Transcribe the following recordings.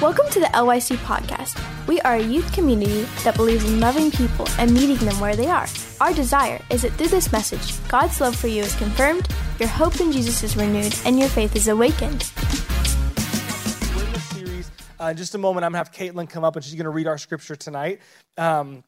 Welcome to the LYC podcast. We are a youth community that believes in loving people and meeting them where they are. Our desire is that through this message, God's love for you is confirmed, your hope in Jesus is renewed, and your faith is awakened. We're in series. Uh, in just a moment, I'm going to have Caitlin come up and she's going to read our scripture tonight. Um,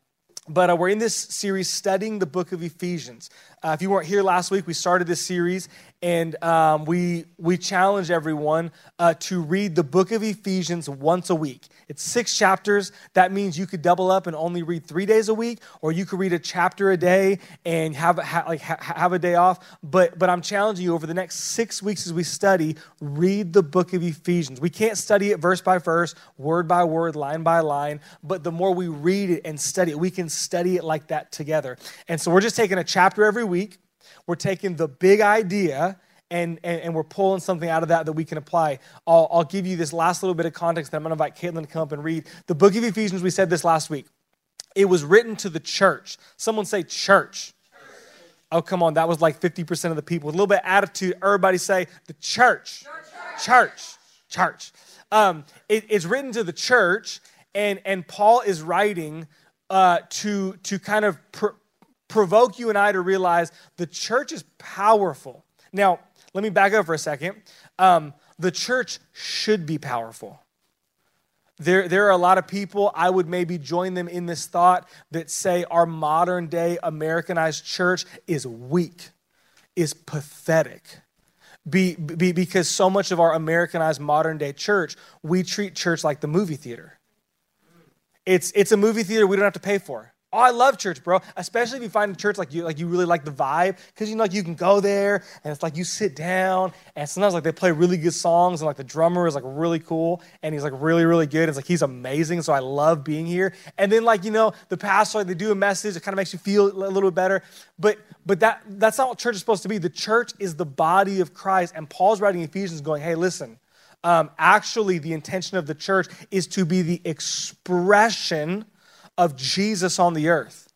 but uh, we're in this series studying the book of Ephesians. Uh, if you weren't here last week, we started this series and um, we we challenge everyone uh, to read the book of Ephesians once a week. It's six chapters. That means you could double up and only read three days a week, or you could read a chapter a day and have ha, like ha, have a day off. But but I'm challenging you over the next six weeks as we study, read the book of Ephesians. We can't study it verse by verse, word by word, line by line. But the more we read it and study it, we can study it like that together. And so we're just taking a chapter every week. We're taking the big idea and, and, and, we're pulling something out of that that we can apply. I'll, I'll give you this last little bit of context, I'm going to invite Caitlin to come up and read. The book of Ephesians, we said this last week. It was written to the church. Someone say church. Oh, come on. That was like 50% of the people. A little bit of attitude, everybody say the church. Church. Church. church. Um, it, it's written to the church, and, and Paul is writing uh, to, to kind of pr- provoke you and I to realize the church is powerful. Now, let me back up for a second. Um, the church should be powerful. There, there are a lot of people, I would maybe join them in this thought, that say our modern day Americanized church is weak, is pathetic. Be, be, because so much of our Americanized modern day church, we treat church like the movie theater. It's, it's a movie theater we don't have to pay for. Oh, I love church, bro. Especially if you find a church like you like you really like the vibe, because you know like you can go there and it's like you sit down and sometimes like they play really good songs and like the drummer is like really cool and he's like really really good. It's like he's amazing, so I love being here. And then like you know the pastor like they do a message, it kind of makes you feel a little bit better. But but that that's not what church is supposed to be. The church is the body of Christ, and Paul's writing Ephesians, going, hey, listen. Um, actually, the intention of the church is to be the expression of Jesus on the earth.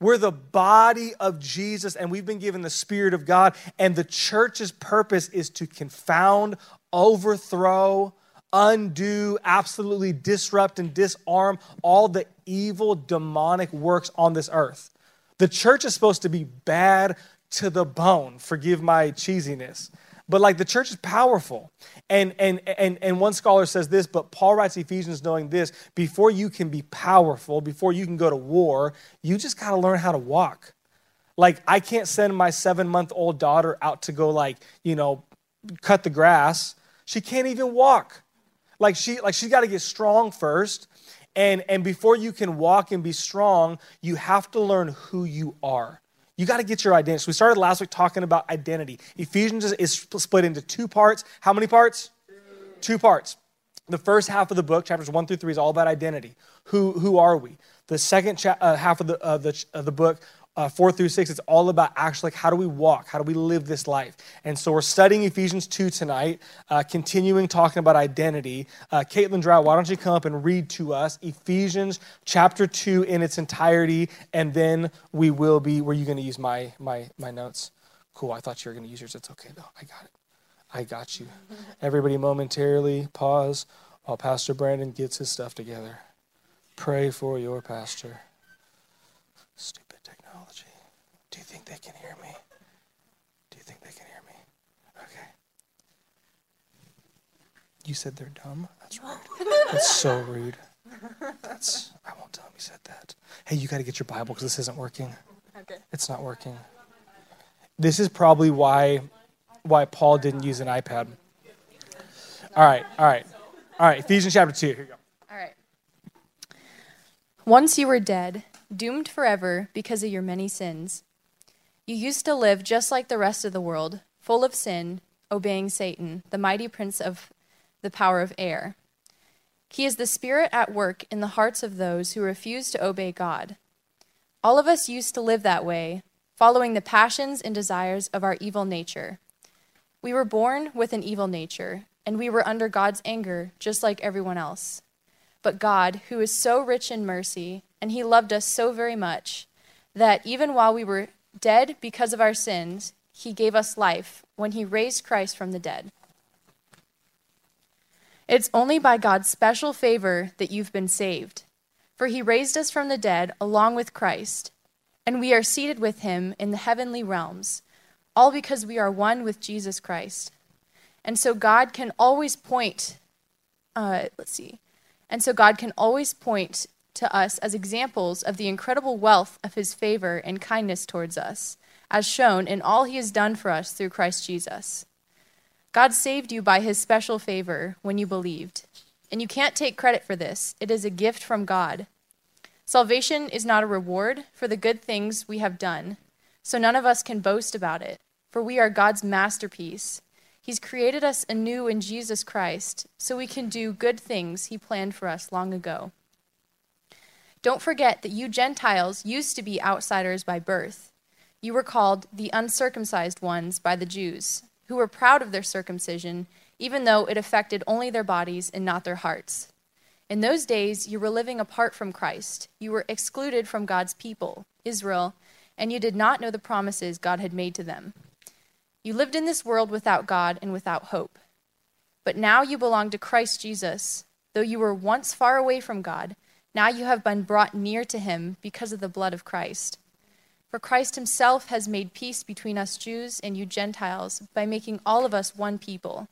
We're the body of Jesus, and we've been given the Spirit of God. And the church's purpose is to confound, overthrow, undo, absolutely disrupt, and disarm all the evil, demonic works on this earth. The church is supposed to be bad to the bone. Forgive my cheesiness. But like the church is powerful. And, and, and, and one scholar says this, but Paul writes Ephesians knowing this before you can be powerful, before you can go to war, you just got to learn how to walk. Like, I can't send my seven month old daughter out to go, like, you know, cut the grass. She can't even walk. Like, she, like she's got to get strong first. And, and before you can walk and be strong, you have to learn who you are. You got to get your identity. So we started last week talking about identity. Ephesians is split into two parts. How many parts? Two parts. The first half of the book, chapters one through three, is all about identity. Who, who are we? The second cha- uh, half of the, uh, the, of the book uh, four through six, it's all about actually like how do we walk? How do we live this life? And so we're studying Ephesians 2 tonight, uh, continuing talking about identity. Uh, Caitlin Drow, why don't you come up and read to us Ephesians chapter 2 in its entirety, and then we will be, were you going to use my, my, my notes? Cool, I thought you were going to use yours. It's okay though. I got it. I got you. Everybody momentarily pause while Pastor Brandon gets his stuff together. Pray for your pastor. Think they can hear me? Do you think they can hear me? Okay. You said they're dumb? That's rude. That's so rude. That's I won't tell them you said that. Hey, you got to get your Bible because this isn't working. Okay. It's not working. This is probably why why Paul didn't use an iPad. All right, all right. All right, Ephesians chapter 2. Here you go. All right. Once you were dead, doomed forever because of your many sins. You used to live just like the rest of the world, full of sin, obeying Satan, the mighty prince of the power of air. He is the spirit at work in the hearts of those who refuse to obey God. All of us used to live that way, following the passions and desires of our evil nature. We were born with an evil nature, and we were under God's anger just like everyone else. But God, who is so rich in mercy, and He loved us so very much, that even while we were dead because of our sins, he gave us life when he raised Christ from the dead. It's only by God's special favor that you've been saved. For he raised us from the dead along with Christ, and we are seated with him in the heavenly realms, all because we are one with Jesus Christ. And so God can always point, uh, let's see, and so God can always point to us as examples of the incredible wealth of his favor and kindness towards us, as shown in all he has done for us through Christ Jesus. God saved you by his special favor when you believed. And you can't take credit for this, it is a gift from God. Salvation is not a reward for the good things we have done, so none of us can boast about it, for we are God's masterpiece. He's created us anew in Jesus Christ so we can do good things he planned for us long ago. Don't forget that you Gentiles used to be outsiders by birth. You were called the uncircumcised ones by the Jews, who were proud of their circumcision, even though it affected only their bodies and not their hearts. In those days, you were living apart from Christ. You were excluded from God's people, Israel, and you did not know the promises God had made to them. You lived in this world without God and without hope. But now you belong to Christ Jesus. Though you were once far away from God, now you have been brought near to him because of the blood of Christ. For Christ himself has made peace between us Jews and you Gentiles by making all of us one people.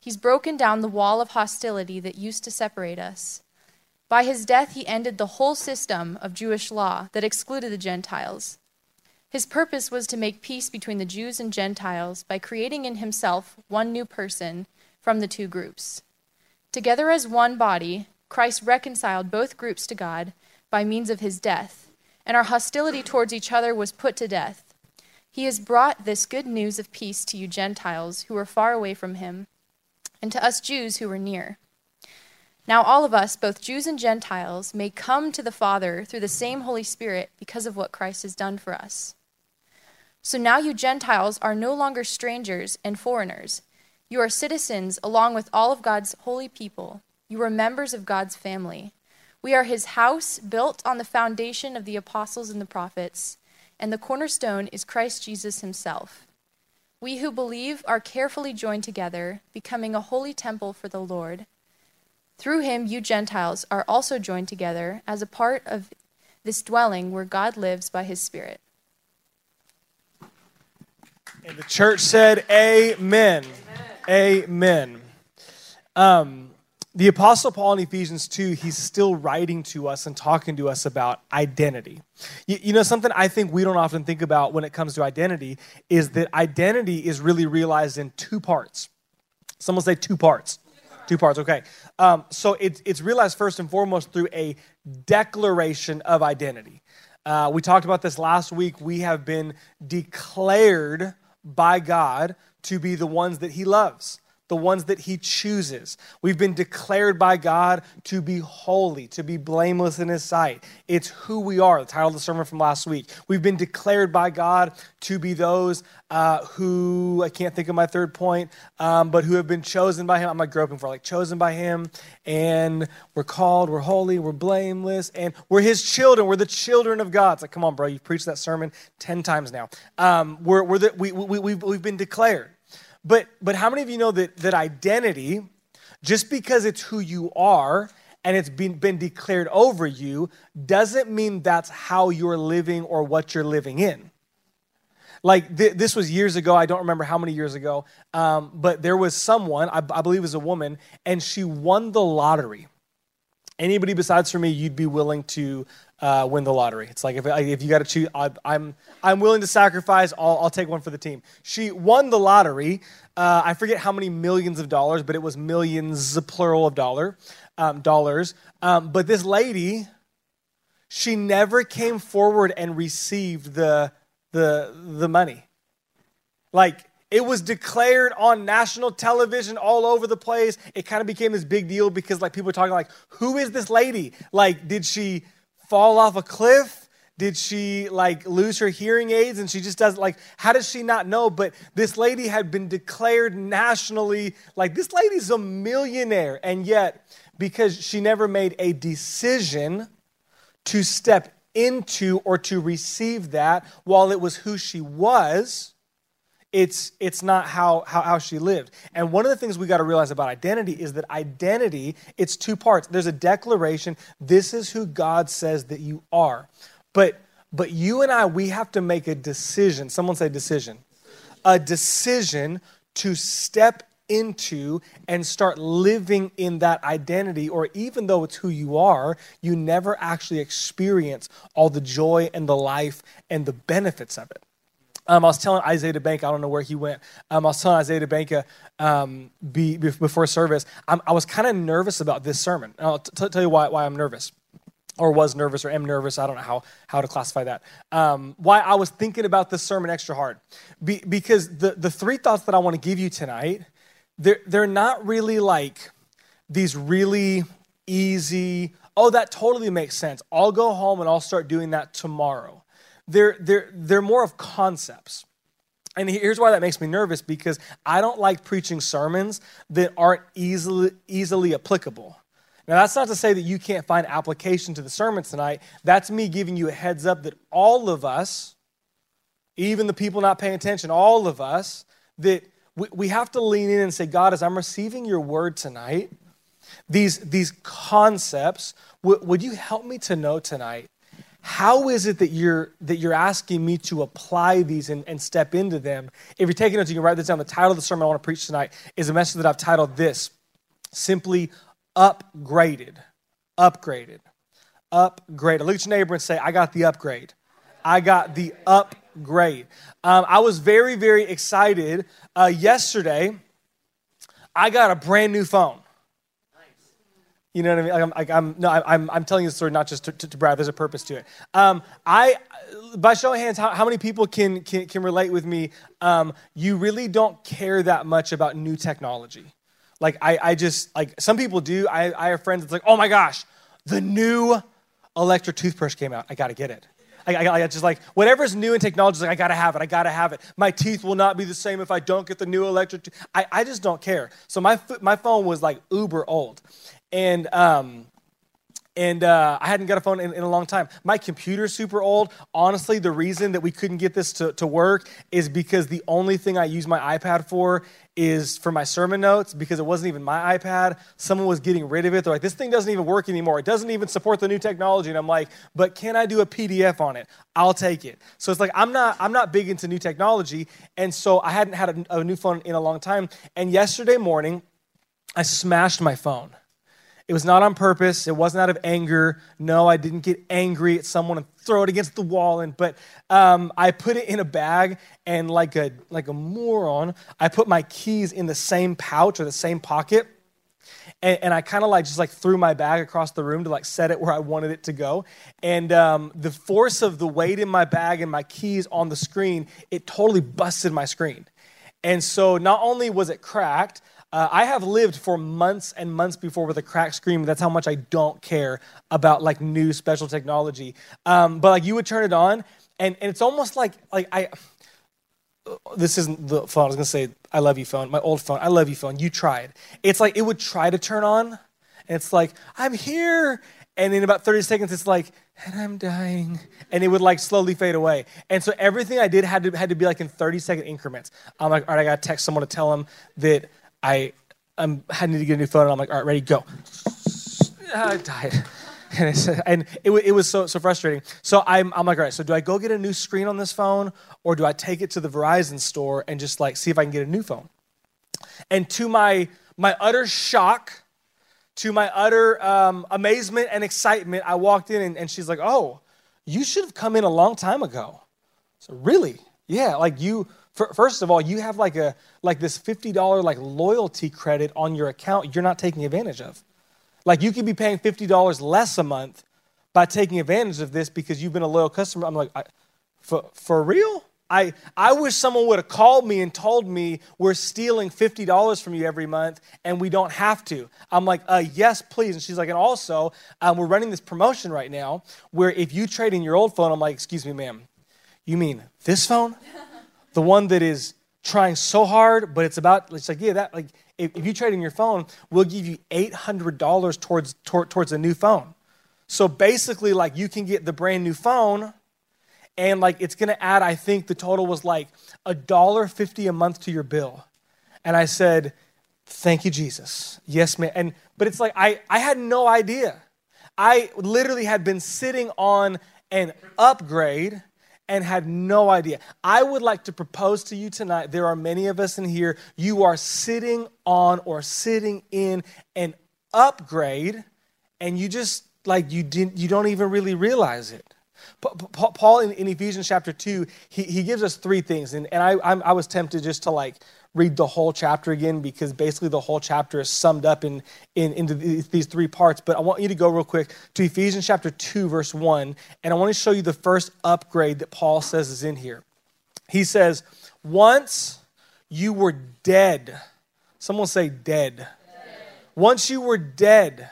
He's broken down the wall of hostility that used to separate us. By his death, he ended the whole system of Jewish law that excluded the Gentiles. His purpose was to make peace between the Jews and Gentiles by creating in himself one new person from the two groups. Together as one body, Christ reconciled both groups to God by means of his death, and our hostility towards each other was put to death. He has brought this good news of peace to you Gentiles who were far away from him, and to us Jews who were near. Now, all of us, both Jews and Gentiles, may come to the Father through the same Holy Spirit because of what Christ has done for us. So now you Gentiles are no longer strangers and foreigners. You are citizens along with all of God's holy people you are members of God's family. We are his house built on the foundation of the apostles and the prophets, and the cornerstone is Christ Jesus himself. We who believe are carefully joined together, becoming a holy temple for the Lord. Through him, you Gentiles are also joined together as a part of this dwelling where God lives by his Spirit. And the church said, Amen. Amen. Amen. Um, the Apostle Paul in Ephesians 2, he's still writing to us and talking to us about identity. You, you, know, something I think we don't often think about when it comes to identity is that identity is really realized in two parts. Someone say two parts. Two parts, okay. Um, so it, it's realized first and foremost through a declaration of identity. Uh, we talked about this last week. We have been declared by God to be the ones that He loves the ones that he chooses. We've been declared by God to be holy, to be blameless in his sight. It's who we are, the title of the sermon from last week. We've been declared by God to be those uh, who, I can't think of my third point, um, but who have been chosen by him. I'm like groping for like chosen by him, and we're called, we're holy, we're blameless, and we're his children. We're the children of God. It's like, come on, bro, you've preached that sermon 10 times now. Um, we're, we're the, we, we, we've, we've been declared. But, but how many of you know that, that identity, just because it's who you are and it's been, been declared over you, doesn't mean that's how you're living or what you're living in? Like th- this was years ago. I don't remember how many years ago, um, but there was someone, I, I believe it was a woman, and she won the lottery. Anybody besides for me, you'd be willing to uh, win the lottery. It's like if, if you got to choose, I, I'm I'm willing to sacrifice. I'll, I'll take one for the team. She won the lottery. Uh, I forget how many millions of dollars, but it was millions, plural of dollar um, dollars. Um, but this lady, she never came forward and received the the the money. Like it was declared on national television all over the place. It kind of became this big deal because like people were talking like, who is this lady? Like, did she fall off a cliff? Did she like lose her hearing aids and she just doesn't like how does she not know? But this lady had been declared nationally like this lady's a millionaire. And yet, because she never made a decision to step into or to receive that while it was who she was, it's it's not how, how how she lived. And one of the things we got to realize about identity is that identity it's two parts. There's a declaration this is who god says that you are. But but you and i we have to make a decision. Someone say decision. A decision to step into and start living in that identity, or even though it's who you are, you never actually experience all the joy and the life and the benefits of it. Um, I was telling Isaiah DeBank, I don't know where he went. Um, I was telling Isaiah DeBank um, be, before service, I'm, i was kind of nervous about this sermon. And I'll t- tell you why, why I'm nervous, or was nervous, or am nervous. I don't know how, how to classify that. Um, why I was thinking about this sermon extra hard. Be, because the, the three thoughts that I want to give you tonight they're, they're not really like these really easy, oh, that totally makes sense. I'll go home and I'll start doing that tomorrow. They're, they're, they're more of concepts. And here's why that makes me nervous because I don't like preaching sermons that aren't easily, easily applicable. Now, that's not to say that you can't find application to the sermon tonight. That's me giving you a heads up that all of us, even the people not paying attention, all of us, that we, we have to lean in and say, God, as I'm receiving your word tonight, these, these concepts, w- would you help me to know tonight how is it that you're that you're asking me to apply these and, and, step into them? If you're taking notes you can write this down. The title of the sermon i want to preach tonight is a message that i've titled this simply upgraded. Upgraded. Upgraded. Look at your neighbor and say i got the upgrade. I got the upgrade. Um, i was very very excited uh, yesterday, I got a brand new phone. You know what I mean? Like I'm, like I'm, no, I'm, I'm telling you this story not just to, to, to brag. There's a purpose to it. Um, I, by show of hands, how, how many people can, can, can relate with me? Um, you really don't care that much about new technology. Like I, I just like some people do. I, I have friends that's like, oh my gosh, the new electric toothbrush came out. I got to get it. I, I, I just like whatever's new in technology, like I gotta have it. I gotta have it. My teeth will not be the same if I don't get the new electric. I, I just don't care. So my my phone was like uber old, and um, and uh, I hadn't got a phone in, in, a long time. My computer's super old. Honestly, the reason that we couldn't get this to, to work is because the only thing I use my iPad for is for my sermon notes because it wasn't even my iPad. Someone was getting rid of it. They're like, this thing doesn't even work anymore. It doesn't even support the new technology. And I'm like, but can I do a PDF on it? I'll take it. So it's like I'm not I'm not big into new technology, and so I hadn't had a, a new phone in a long time. And yesterday morning, I smashed my phone. It was not on purpose. It wasn't out of anger. No, I didn't get angry at someone and throw it against the wall. And but um, I put it in a bag, and like a like a moron, I put my keys in the same pouch or the same pocket. And, and I kind of like just like threw my bag across the room to like set it where I wanted it to go. And um, the force of the weight in my bag and my keys on the screen, it totally busted my screen. And so not only was it cracked, uh, I have lived for months and months before with a cracked screen. That's how much I don't care about like new special technology. Um, but like you would turn it on, and, and it's almost like like I. This isn't the phone. I was gonna say I love you phone. My old phone. I love you phone. You tried. It's like it would try to turn on, and it's like I'm here, and in about 30 seconds it's like and i'm dying and it would like slowly fade away and so everything i did had to had to be like in 30 second increments i'm like all right i gotta text someone to tell them that I I'm, I need to get a new phone. And I'm like, all right, ready, go. I died. And, and it, it, was so, so frustrating. So I'm, I'm like, all right, so do I go get a new screen on this phone or do I take it to the Verizon store and just like see if I can get a new phone? And to my, my utter shock, to my utter um, amazement and excitement, I walked in and, and she's like, oh, you should have come in a long time ago. So really? Yeah, like you, First of all, you have like a like this $50 like loyalty credit on your account you're not taking advantage of. Like you could be paying $50 less a month by taking advantage of this because you've been a loyal customer. I'm like, for, for real? I, I wish someone would have called me and told me we're stealing $50 from you every month and we don't have to. I'm like, uh, yes, please. And she's like, and also, um, we're running this promotion right now where if you trade in your old phone, I'm like, excuse me, ma'am, you mean this phone? the one that is trying so hard, but it's about, it's like, yeah, that, like, if, if you trade in your phone, we'll give you $800 towards, towards a new phone. So basically, like, you can get the brand new phone and like it's gonna add, I think the total was like a dollar fifty a month to your bill. And I said, Thank you, Jesus. Yes, man. And but it's like I, I had no idea. I literally had been sitting on an upgrade and had no idea. I would like to propose to you tonight. There are many of us in here. You are sitting on or sitting in an upgrade, and you just like you didn't. You don't even really realize it. Paul in, Ephesians chapter 2, he, he gives us three things. And, and I, I was tempted just to like read the whole chapter again because basically the whole chapter is summed up in, in into these three parts. But I want you to go real quick to Ephesians chapter 2, verse 1, and I want to show you the first upgrade that Paul says is in here. He says, Once you were dead. Someone say dead. dead. Once you were dead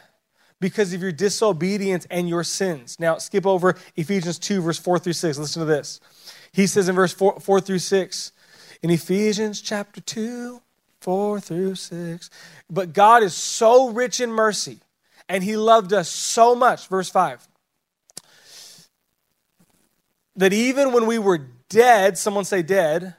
because of your disobedience and your sins. Now, skip over Ephesians 2, verse 4 through 6. Listen to this. He says in verse 4, 4 through 6, in Ephesians chapter 2, 4 through 6. But God is so rich in mercy, and He loved us so much, verse 5, that even when we were dead, someone say dead, dead.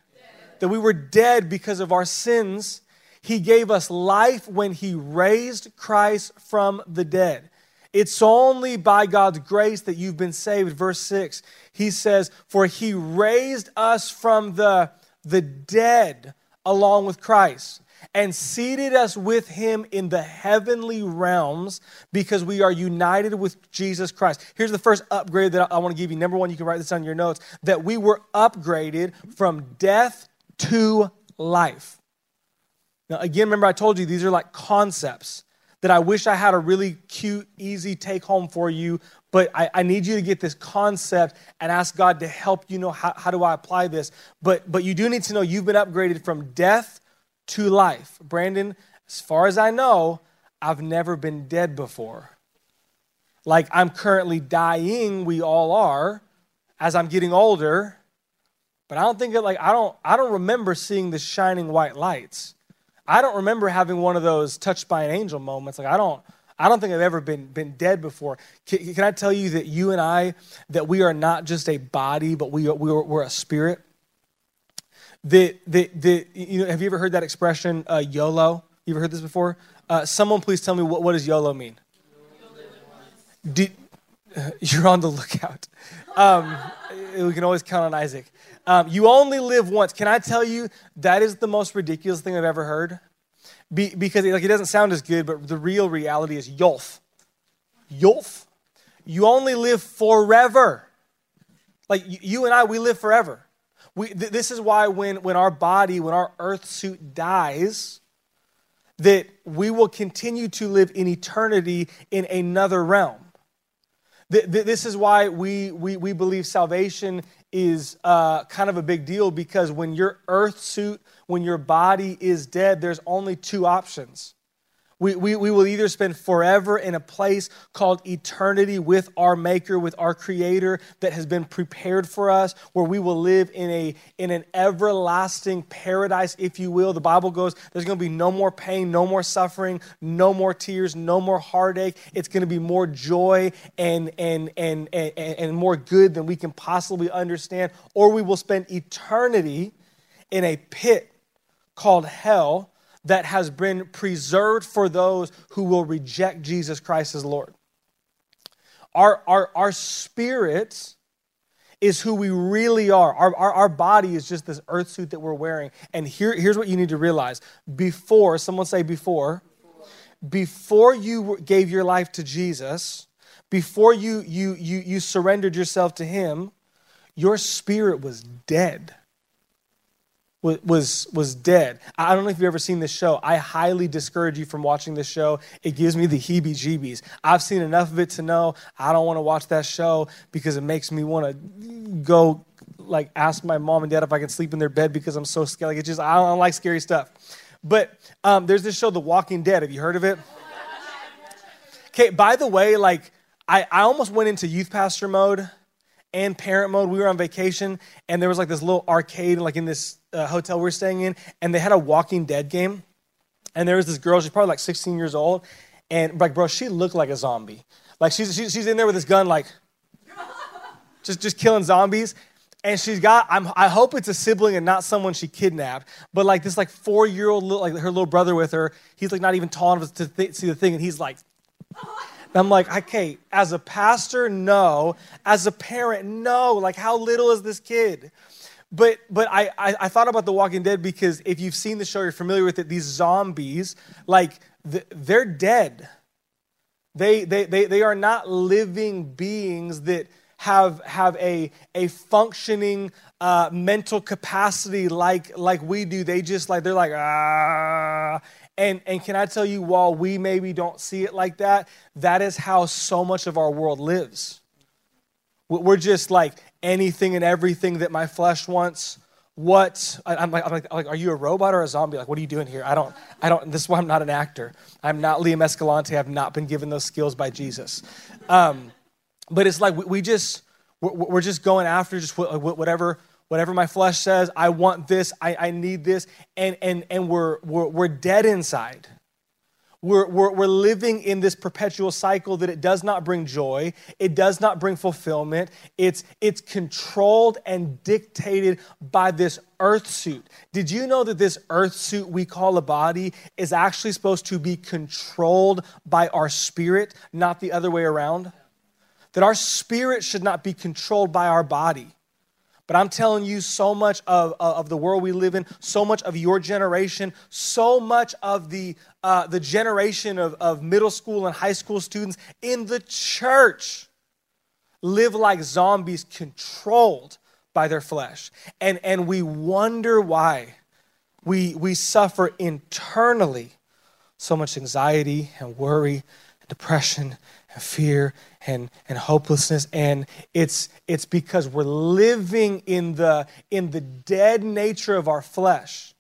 that we were dead because of our sins, He gave us life when He raised Christ from the dead. It's only by God's grace that you've been saved. Verse 6, he says, For he raised us from the the dead along with Christ and seated us with him in the heavenly realms because we are united with Jesus Christ. Here's the first upgrade that I want to give you. Number one, you can write this on your notes that we were upgraded from death to life. Now, again, remember I told you these are like concepts that I wish I had a really cute, easy take home for you, but I, I, need you to get this concept and ask God to help you know how, how do I apply this. But, but you do need to know you've been upgraded from death to life. Brandon, as far as I know, I've never been dead before. Like I'm currently dying, we all are, as I'm getting older. But I don't think that like I don't I don't remember seeing the shining white lights. I don't remember having one of those touched by an angel moments. Like I don't I don't think I've ever been, been dead before. Can, can I tell you that you and I, that we are not just a body, but we are, we are, we're a spirit? That, that, that, you know, have you ever heard that expression, uh, YOLO? You ever heard this before? Uh, someone please tell me, what, what does YOLO mean? Do, uh, you're on the lookout. Um, we can always count on Isaac. Um, you only live once. Can I tell you that is the most ridiculous thing I've ever heard? Be, because like it doesn't sound as good, but the real reality is yolf. Yolf. You only live forever. Like you and I, we live forever. We, th- this is why when, when our body, when our earth suit dies, that we will continue to live in eternity in another realm. Th- th- this is why we, we, we believe salvation is uh, kind of a big deal because when your earth suit when your body is dead, there's only two options. We, we, we will either spend forever in a place called eternity with our Maker, with our Creator that has been prepared for us, where we will live in, a, in an everlasting paradise, if you will. The Bible goes, there's going to be no more pain, no more suffering, no more tears, no more heartache. It's going to be more joy and, and, and, and, and more good than we can possibly understand. Or we will spend eternity in a pit called hell that has been preserved for those who will reject Jesus Christ as Lord. Our, our, our spirit is who we really are. Our, our, our body is just this earth suit that we're wearing. And here, here's what you need to realize before, someone say before, before you gave your life to Jesus, before you, you, you, you surrendered yourself to Him, your spirit was dead was, was dead. I don't know if you've ever seen this show. I highly discourage you from watching this show. It gives me the heebie jeebies. I've seen enough of it to know I don't want to watch that show because it makes me want to go like ask my mom and dad if I can sleep in their bed because I'm so scared. Like it's just I don't, I don't like scary stuff. But um, there's this show, The Walking Dead. Have you heard of it? Okay, by the way, like I, I almost went into youth pastor mode and parent mode. We were on vacation, and there was like this little arcade, like in this uh, hotel we were staying in, and they had a Walking Dead game. And there was this girl, she's probably like 16 years old, and like, bro, she looked like a zombie. Like she's she's, in there with this gun, like just just killing zombies. and she's got I'm, i hope it's a sibling and not someone she kidnapped but like this like four year old like her little brother with her he's like not even tall enough to th- see the thing and he's like I'm like, okay, as a pastor, no. As a parent, no. Like, how little is this kid? But but I, I, I thought about The Walking Dead because if you've seen the show, you're familiar with it. These zombies, like they're dead. They, they they they are not living beings that have have a a functioning uh, mental capacity like like we do. They just like they're like ah. And and can I tell you, while we maybe don't see it like that, that is how so much of our world lives. We're just like anything and everything that my flesh wants. What I'm like, I'm like, like, are you a robot or a zombie? Like, what are you doing here? I don't, I don't. This is why I'm not an actor. I'm not Liam Escalante. I've not been given those skills by Jesus. Um, but it's like we, we just we're, we're, just going after just whatever whatever my flesh says i want this i, I need this. And and and we're, we're we're dead inside. We're, we're, we're living in this perpetual cycle that it does not bring joy. It does not bring fulfillment. It's it's controlled and dictated by this earth suit. Did you know that this earth suit we call a body is actually supposed to be controlled by our spirit not the other way around? That our spirit should not be controlled by our body. But I'm telling you, so much of, of the world we live in, so much of your generation, so much of the, uh, the generation of, of middle school and high school students in the church live like zombies controlled by their flesh. And, and we wonder why we, we suffer internally so much anxiety and worry and depression and fear and, and hopelessness. And it's it's because we're living in the in the dead nature of our flesh.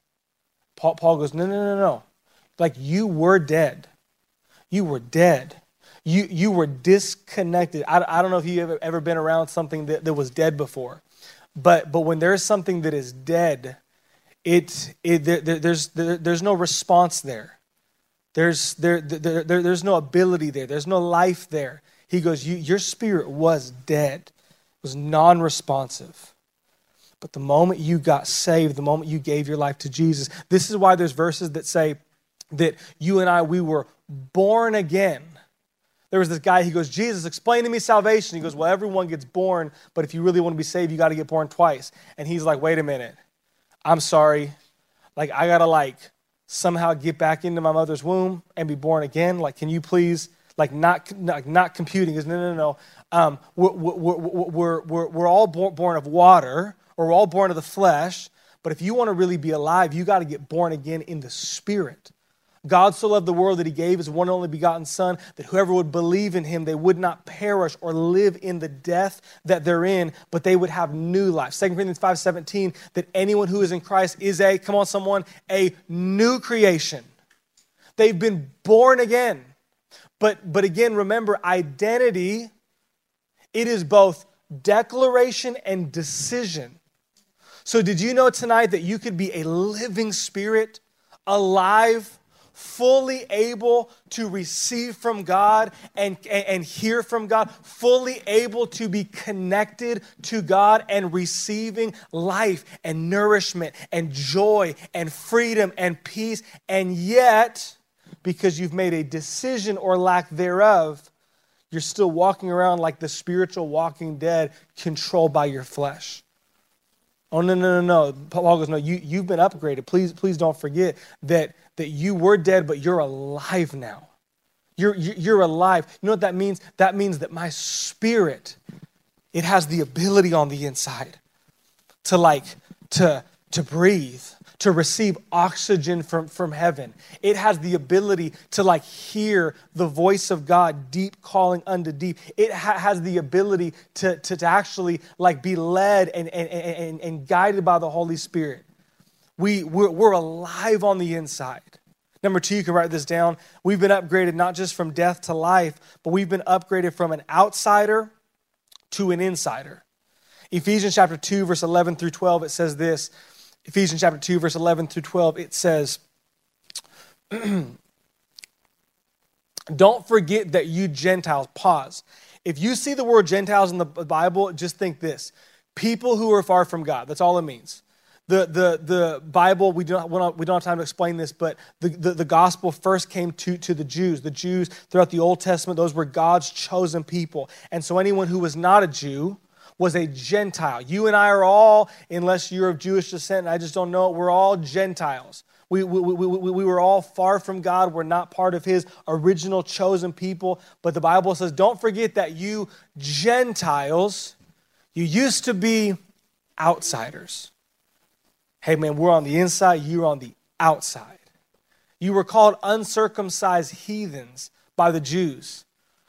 Paul, paul goes no no no no. Like you were dead. You were dead. You you were disconnected. I, I don't know if you've ever, been around something that, that was dead before. But but when there's something that is dead it, it there, there's there, there's no response there. There's, there, there, there, there's no ability there. There's no life there. He goes, you, Your spirit was dead, was non responsive. But the moment you got saved, the moment you gave your life to Jesus, this is why there's verses that say that you and I, we were born again. There was this guy, he goes, Jesus, explain to me salvation. He goes, Well, everyone gets born, but if you really want to be saved, you got to get born twice. And he's like, Wait a minute. I'm sorry. Like, I got to, like, somehow get back into my mother's womb and be born again. Like, can you please like not, not, not computing is no, no, no. Um, we're, we're, we're, we're, we're all born of water, or we're all born of the flesh. But if you want to really be alive, you got to get born again in the spirit. God so loved the world that he gave his one and only begotten Son, that whoever would believe in him, they would not perish or live in the death that they're in, but they would have new life. 2 Corinthians 5:17, that anyone who is in Christ is a, come on, someone, a new creation. They've been born again. But, but again, remember, identity, it is both declaration and decision. So, did you know tonight that you could be a living spirit, alive, fully able to receive from God and, and, and, hear from God, fully able to be connected to God and receiving life and nourishment and joy and freedom and peace, and yet because you've made a decision or lack thereof, you're still walking around like the spiritual walking dead, controlled by your flesh. Oh, no, no, no, no. Paul goes, no, you, you've been upgraded. Please, please don't forget that, that you were dead, but you're alive now. You're, you're alive. You know what that means? That means that my spirit, it has the ability on the inside to like, to, to breathe, to receive oxygen from, from heaven. It has the ability to like hear the voice of God deep calling unto deep. It ha- has the ability to, to, to, actually like be led and, and, and, and guided by the Holy Spirit. We, we're, we're alive on the inside. Number two, you can write this down. We've been upgraded not just from death to life, but we've been upgraded from an outsider to an insider. Ephesians chapter 2, verse 11 through 12, it says this Ephesians chapter 2, verse 11 through 12, it says, Don't forget that you Gentiles, pause. If you see the word Gentiles in the Bible, just think this people who are far from God. That's all it means. The, the, the Bible, we don't, we, don't, have time to explain this, but the, the, the gospel first came to, to the Jews. The Jews throughout the Old Testament, those were God's chosen people. And so anyone who was not a Jew was a Gentile. You and I are all, unless you're of Jewish descent, and I just don't know it, we're all Gentiles. We, we, we, we, we were all far from God. We're not part of His original chosen people. But the Bible says, don't forget that you Gentiles, you used to be outsiders. Hey, man, we're on the inside, you're on the outside. You were called uncircumcised heathens by the Jews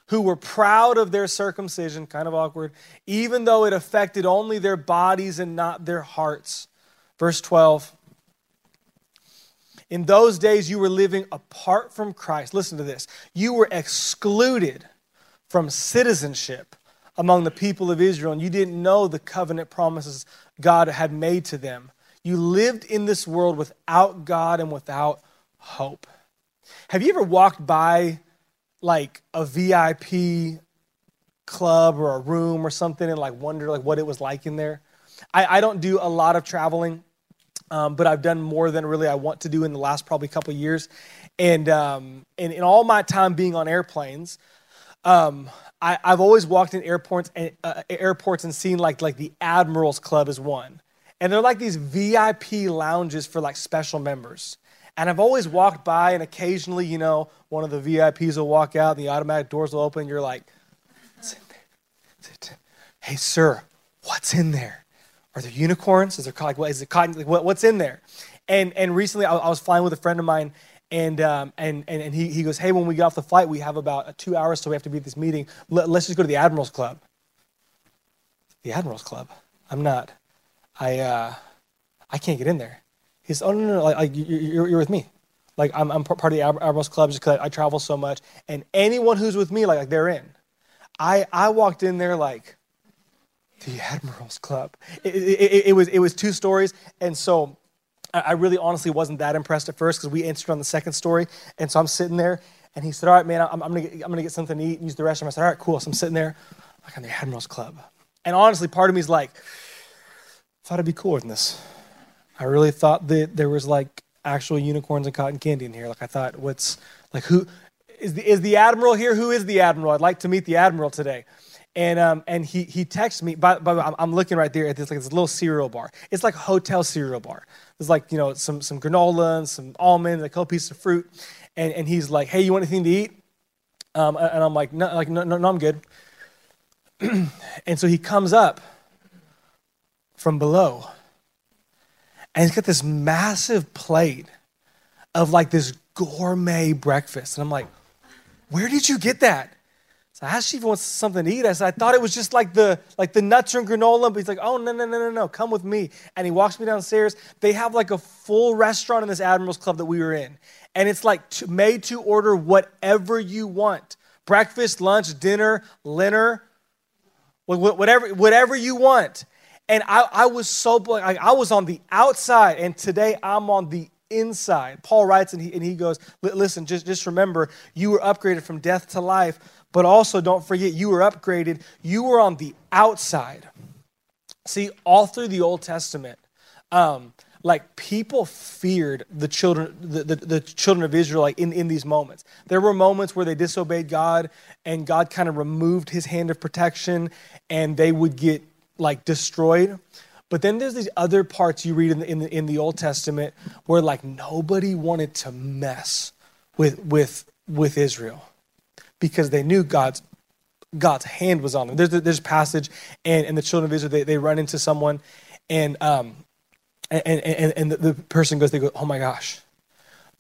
who were proud of their circumcision, kind of awkward, even though it affected only their bodies and not their hearts. Verse 12 in those days, you were living apart from Christ. Listen to this. You were excluded from citizenship among the people of Israel, and you didn't know the covenant promises God had made to them. You lived in this world without God and without hope. Have you ever walked by like a VIP club or a room or something and like wonder like what it was like in there? I, I don't do a lot of traveling um, but I've done more than really I want to do in the last probably couple years. And, um, and in all my time being on airplanes, um, I, have always walked in airports and uh, airports and seen like like the Admirals Club is one, and they're like these VIP lounges for like special members. And I've always walked by, and occasionally, you know, one of the VIPs will walk out, and the automatic doors will open. You're like, "What's in there?" Hey, sir, what's in there? Are there unicorns? Is there like what is it cotton? Like, what, what's in there? And and recently I, I, was flying with a friend of mine, and um, and and, and he, he goes, hey, when we get off the flight, we have about two hours so we have to be at this meeting. Let, let's just go to the Admirals Club. The Admirals Club. I'm not. I uh, I can't get in there. He's oh no no, no like, like you're, you're with me. Like I'm, I'm part of the Admirals Club just because I travel so much, and anyone who's with me, like, like they're in. I I walked in there like the Admirals Club. It, it, it, was, it was two stories, and so I really honestly wasn't that impressed at first because we answered on the second story. And so I'm sitting there, and he said, All right, man, I'm, I'm going to I'm gonna get something to eat and use the restroom. I said, All right, cool. So I'm sitting there, like on the Admirals Club. And honestly, part of me is like, thought it'd be cooler than this. I really thought that there was like actual unicorns and cotton candy in here. Like I thought, what's like who is the, is the admiral here? Who is the admiral? I'd like to meet the admiral today and um, and he he texts me. But I'm, I'm looking right there at this like this little cereal bar. It's like a hotel cereal bar. There's like you know some some granola and some almonds, a couple pieces of fruit, and and he's like, hey, you want anything to eat? Um, and I'm like, no, like no, no, no I'm good. and so he comes up from below, and he's got this massive plate of like this gourmet breakfast, and I'm like, where did you get that? So I asked if he wants something to eat. I said, I thought it was just like the like the nuts and granola. But he's like, oh no, no, no, no, no. Come with me. And he walks me downstairs. They have like a full restaurant in this Admirals Club that we were in. And it's like to, made to order whatever you want. Breakfast, lunch, dinner, dinner, whatever, whatever you want. And I, I was so like I was on the outside, and today I'm on the inside. Paul writes and he, and he goes, listen, just, just remember, you were upgraded from death to life but also don't forget you were upgraded. You were on the outside. See, all through the Old Testament, um, like people feared the children, the, the, the, children of Israel like in, in these moments. There were moments where they disobeyed God and God kind of removed his hand of protection and they would get like destroyed. But then there's these other parts you read in the, in the, in the Old Testament where like nobody wanted to mess with, with, with Israel because they knew God's God's hand was on them. There's there's a passage, and, and the children of Israel they, they run into someone, and um, and and, and the, person goes, they go, oh my gosh,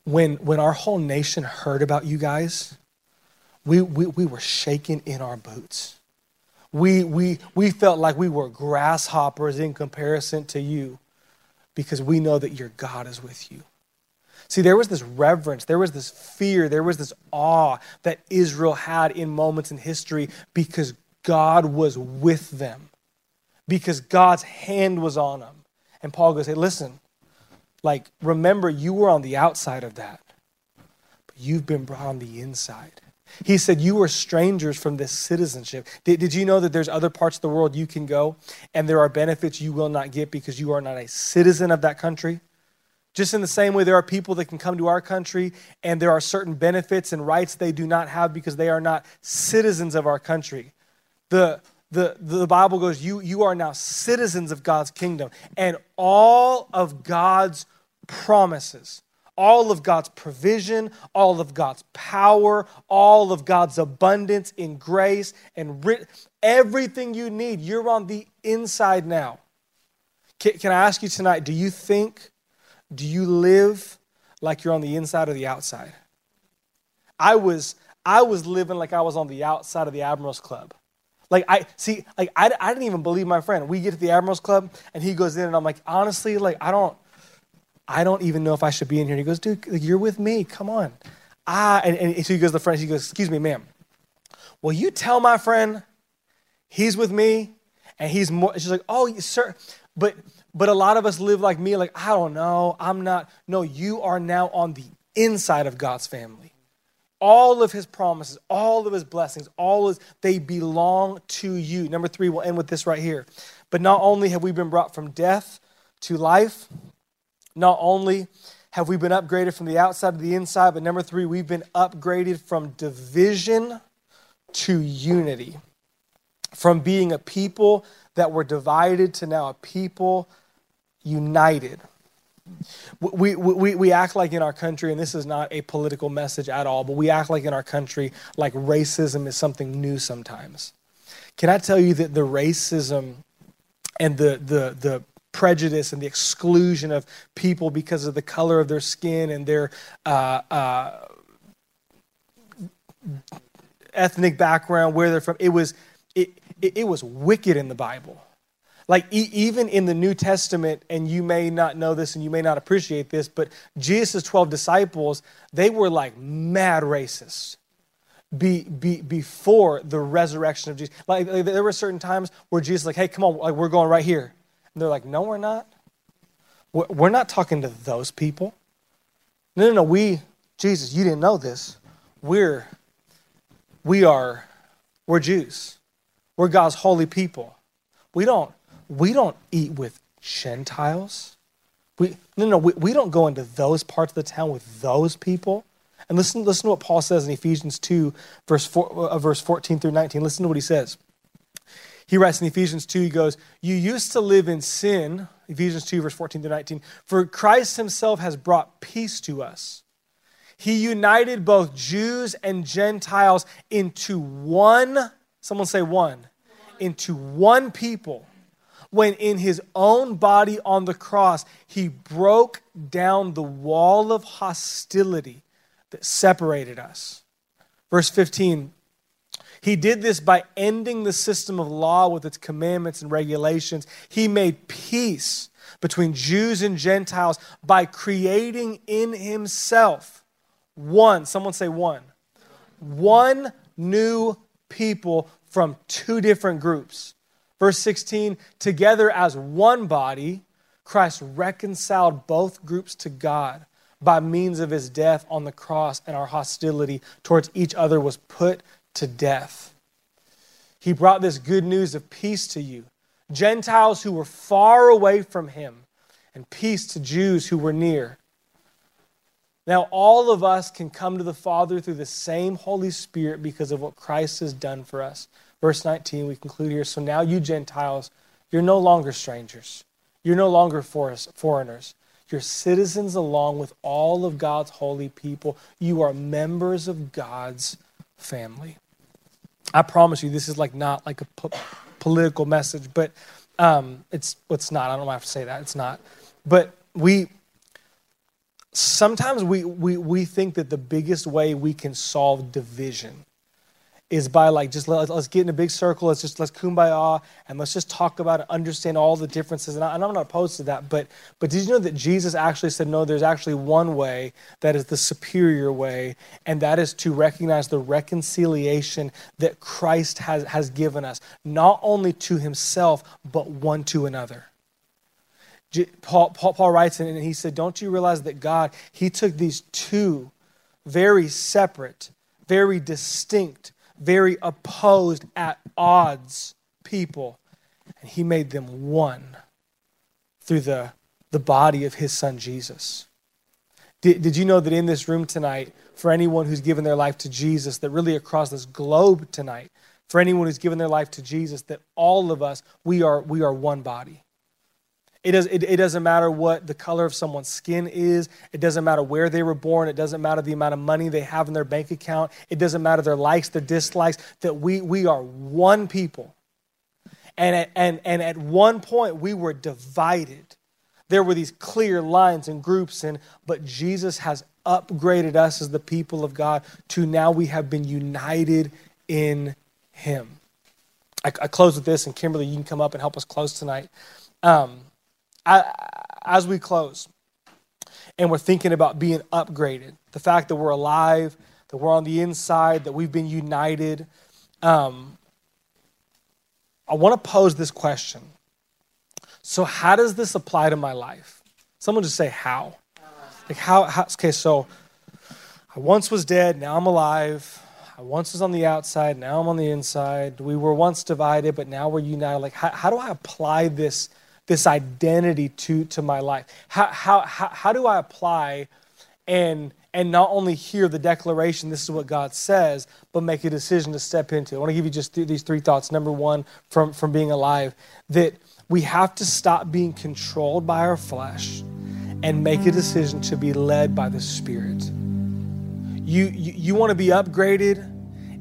when when our whole nation heard about you guys, we we, we were shaking in our boots. We we we felt like we were grasshoppers in comparison to you, because we know that your God is with you. See, there was this reverence, there was this fear, there was this awe that Israel had in moments in history because God was with them, because God's hand was on them. And Paul goes, Hey, listen, like, remember, you were on the outside of that, but you've been brought on the inside. He said, You are strangers from this citizenship. Did, did, you know that there's other parts of the world you can go and there are benefits you will not get because you are not a citizen of that country? Just in the same way, there are people that can come to our country and there are certain benefits and rights they do not have because they are not citizens of our country. The, the, the Bible goes, you, you are now citizens of God's kingdom, and all of God's promises all of God's provision, all of God's power, all of God's abundance in grace and everything you need. You're on the inside now. Can, can I ask you tonight, do you think, do you live like you're on the inside or the outside? I was, I was living like I was on the outside of the Admirals Club. Like I see, like I, I didn't even believe my friend. We get to the Admirals Club and he goes in and I'm like, honestly, like I don't, I don't even know if I should be in here. And he goes, dude, you're with me. Come on. Ah, and, and so he goes to the friend, he goes, excuse me, ma'am. Will you tell my friend he's with me and he's more, she's like, oh, sir. But, but a lot of us live like me, like, I don't know. I'm not. No, you are now on the inside of God's family. All of his promises, all of his blessings, all of they belong to you. Number three, we'll end with this right here. But not only have we been brought from death to life, not only have we been upgraded from the outside to the inside, but number three, we've been upgraded from division to unity. From being a people that were divided to now a people united. We, we, we act like in our country, and this is not a political message at all, but we act like in our country like racism is something new sometimes. Can I tell you that the racism and the, the, the prejudice and the exclusion of people because of the color of their skin and their uh, uh, ethnic background, where they're from. It was it, it, it was wicked in the Bible. Like e- even in the New Testament, and you may not know this and you may not appreciate this, but Jesus' 12 disciples, they were like mad racists. Be, be, before the resurrection of Jesus. Like, like, there were certain times where Jesus like, hey, come on, like we're going right here. And they're like, no, we're not. We're not talking to those people. No, no, no. We, Jesus, you didn't know this. We're, we are, we're Jews. We're God's holy people. We don't, we don't eat with Gentiles. We, no, no, we, we don't go into those parts of the town with those people. And listen, listen to what Paul says in Ephesians 2, verse, 4, uh, verse 14 through 19. Listen to what he says. He writes in Ephesians 2, he goes, You used to live in sin, Ephesians 2, verse 14 to 19, for Christ himself has brought peace to us. He united both Jews and Gentiles into one, someone say one, into one people. When in his own body on the cross, he broke down the wall of hostility that separated us. Verse 15 he did this by ending the system of law with its commandments and regulations. He made peace between Jews and Gentiles by creating in himself one, someone say one, one new people from two different groups. Verse 16, together as one body, Christ reconciled both groups to God by means of his death on the cross, and our hostility towards each other was put to death. He brought this good news of peace to you, Gentiles who were far away from him, and peace to Jews who were near. Now, all of us can come to the Father through the same Holy Spirit because of what Christ has done for us. Verse 19, we conclude here. So now, you Gentiles, you're no longer strangers. You're no longer foreigners. You're citizens along with all of God's holy people. You are members of God's family. I promise you, this is like not like a po- political message, but um, it's it's not. I don't have to say that. It's not. But we sometimes we, we we think that the biggest way we can solve division is by like just let, us get in a big circle let's just let's kumbaya and let's just talk about it understand all the differences and, I, am not opposed to that but but did you know that jesus actually said no there's actually one way that is the superior way and that is to recognize the reconciliation that christ has has given us not only to himself but one to another? Paul, Paul, Paul writes and he said don't you realize that god he took these two very separate very distinct, very opposed, at odds people. And he made them one through the, the body of his son Jesus. Did, did you know that in this room tonight, for anyone who's given their life to Jesus, that really across this globe tonight, for anyone who's given their life to Jesus, that all of us, we are, we are one body. It, does, it, it doesn't matter what the color of someone's skin is. It doesn't matter where they were born. It doesn't matter the amount of money they have in their bank account. It doesn't matter their likes, their dislikes, that we, we are one people. And at, and, and at one point, we were divided. There were these clear lines and groups, and, but Jesus has upgraded us as the people of God to now we have been united in Him. I, I close with this, and Kimberly, you can come up and help us close tonight. Um, as we close and we're thinking about being upgraded, the fact that we're alive, that we're on the inside, that we've been united, um, I want to pose this question. So, how does this apply to my life? Someone just say, how? Like, how, how okay, so I once was dead, now I'm alive. I once was on the outside, now I'm on the inside. We were once divided, but now we're united. Like, how, how do I apply this this identity to, to my life? How, how, how, how do I apply and, and not only hear the declaration, this is what God says, but make a decision to step into it? I want to give you just th- these three thoughts. Number one, from, from being alive, that we have to stop being controlled by our flesh and make a decision to be led by the Spirit. You, you, you want to be upgraded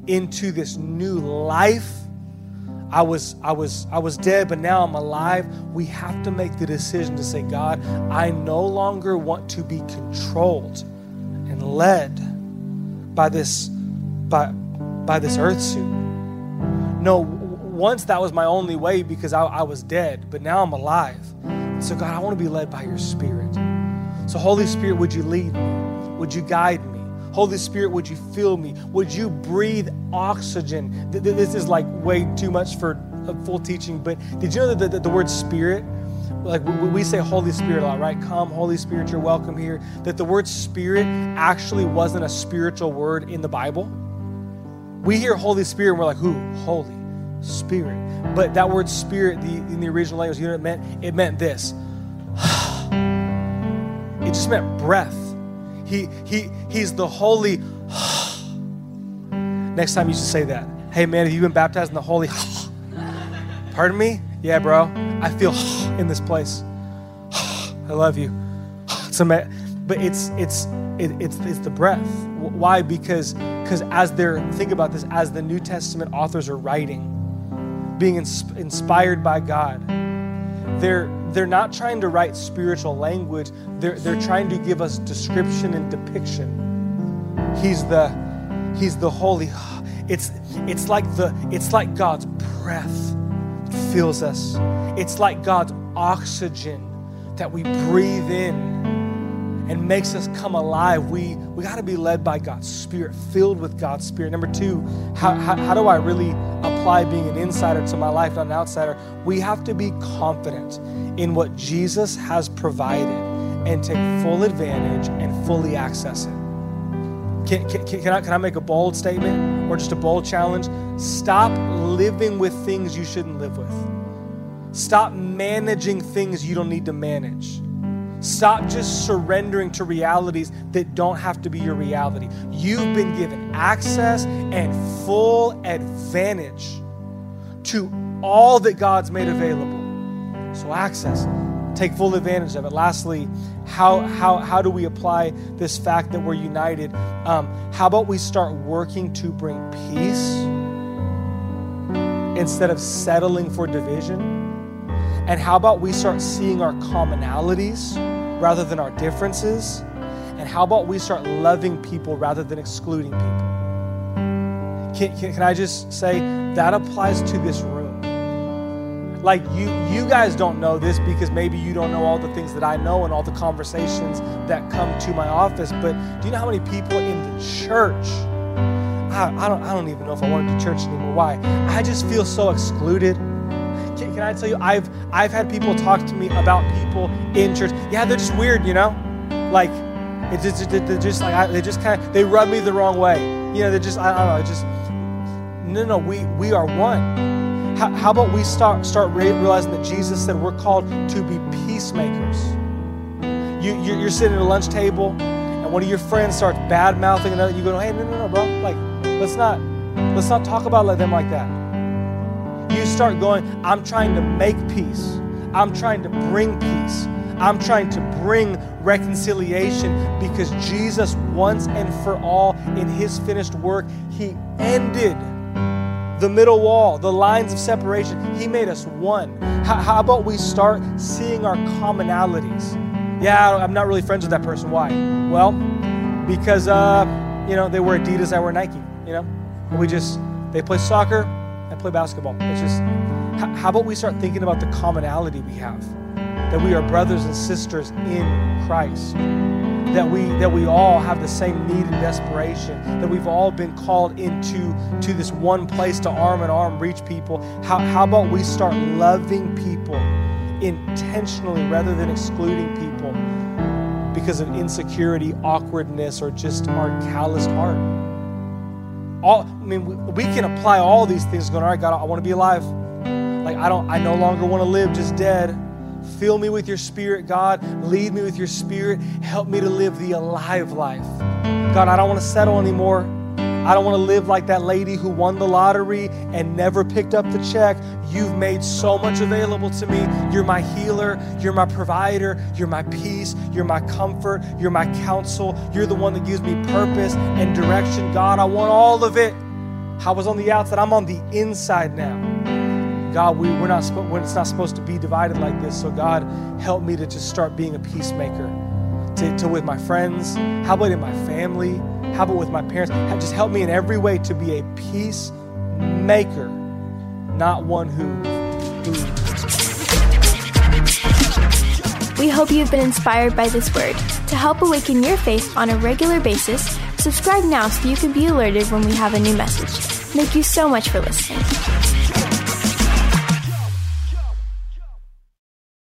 into this new life I was I was I was dead, but now I'm alive. We have to make the decision to say, God, I no longer want to be controlled and led by this by by this earth suit. No, once that was my only way because I, I was dead, but now I'm alive. So God, I want to be led by your spirit. So Holy Spirit, would you lead me? Would you guide me? Holy Spirit, would you fill me? Would you breathe oxygen? This is like way too much for a full teaching, but did you know that the, the word spirit, like we say Holy Spirit a lot, right? Come, Holy Spirit, you're welcome here. That the word spirit actually wasn't a spiritual word in the Bible. We hear Holy Spirit and we're like, who? Holy Spirit. But that word spirit the, in the original language, you know it meant? It meant this. It just meant breath. He, he, he's the holy. Next time you should say that. Hey man, have you been baptized in the holy? Pardon me? Yeah, bro. I feel in this place. I love you. It's ama- but it's it's it, it's it's the breath. Why? Because because as they're think about this as the New Testament authors are writing, being ins- inspired by God, they're they're not trying to write spiritual language. They're, they're trying to give us description and depiction. He's the He's the holy. It's it's like the it's like God's breath fills us. It's like God's oxygen that we breathe in and makes us come alive. We, we got to be led by God's Spirit, filled with God's Spirit. Number two, how, how, how do I really being an insider to my life, not an outsider? We have to be confident in what Jesus has provided and take full advantage and fully access it. Can, can, can, I, can I make a bold statement or just a bold challenge? Stop living with things you shouldn't live with. Stop managing things you don't need to manage. Stop just surrendering to realities that don't have to be your reality. You've been given access and full advantage to all that God's made available. So access. Take full advantage of it. Lastly, how, how, how do we apply this fact that we're united? Um, how about we start working to bring peace instead of settling for division? And how about we start seeing our commonalities rather than our differences? And how about we start loving people rather than excluding people? Can, can, can I just say that applies to this room? Like you, you guys don't know this because maybe you don't know all the things that I know and all the conversations that come to my office. But do you know how many people in the church? I, I don't, I don't even know if I want to do church anymore. Why? I just feel so excluded. Can, can I tell you, I've, I've had people talk to me about people in church. Yeah, they're just weird, you know? Like, it's just, they're just like, they just kind of, they rub me the wrong way. you know, they're just, I don't know, just, no, no, we, we are one. How, how about we start, start realizing that Jesus said we're called to be peacemakers? You, you're, you're sitting at a lunch table and one of your friends starts bad mouthing another, you go, hey, no, no, no, bro, like, let's not, let's not talk about them like that. You start going, I'm trying to make peace. I'm trying to bring peace. I'm trying to bring reconciliation because Jesus, once and for all, in his finished work, he ended the middle wall, the lines of separation. He made us one. How, about we start seeing our commonalities? Yeah, I'm not really friends with that person. Why? Well, because, uh, you know, they wear Adidas, I wear Nike, you know? We just, they play soccer, I play basketball. It's just, how about we start thinking about the commonality we have? that we are brothers and sisters in Christ. That we that we all have the same need and desperation. That we've all been called into to this one place to arm in arm reach people. How, how about we start loving people intentionally rather than excluding people because of insecurity, awkwardness, or just our calloused heart? All, I mean, we, we can apply all these things. Going, all right, God, I want to be alive. Like I don't, I no longer want to live just dead. Fill me with your spirit, God. Lead me with your spirit. Help me to live the alive life. God, I don't want to settle anymore. I don't want to live like that lady who won the lottery and never picked up the check. You've made so much available to me. You're my healer. You're my provider. You're my peace. You're my comfort. You're my counsel. You're the one that gives me purpose and direction. God, I want all of it. I was on the outside, I'm on the inside now. God, we, we're not, it's not supposed to be divided like this. So, God, help me to just start being a peacemaker to, to with my friends. How about in my family? How about with my parents? Have just help me in every way to be a peacemaker, not one who, who we hope you've been inspired by this word. To help awaken your faith on a regular basis, subscribe now so you can be alerted when we have a new message. Thank you so much for listening.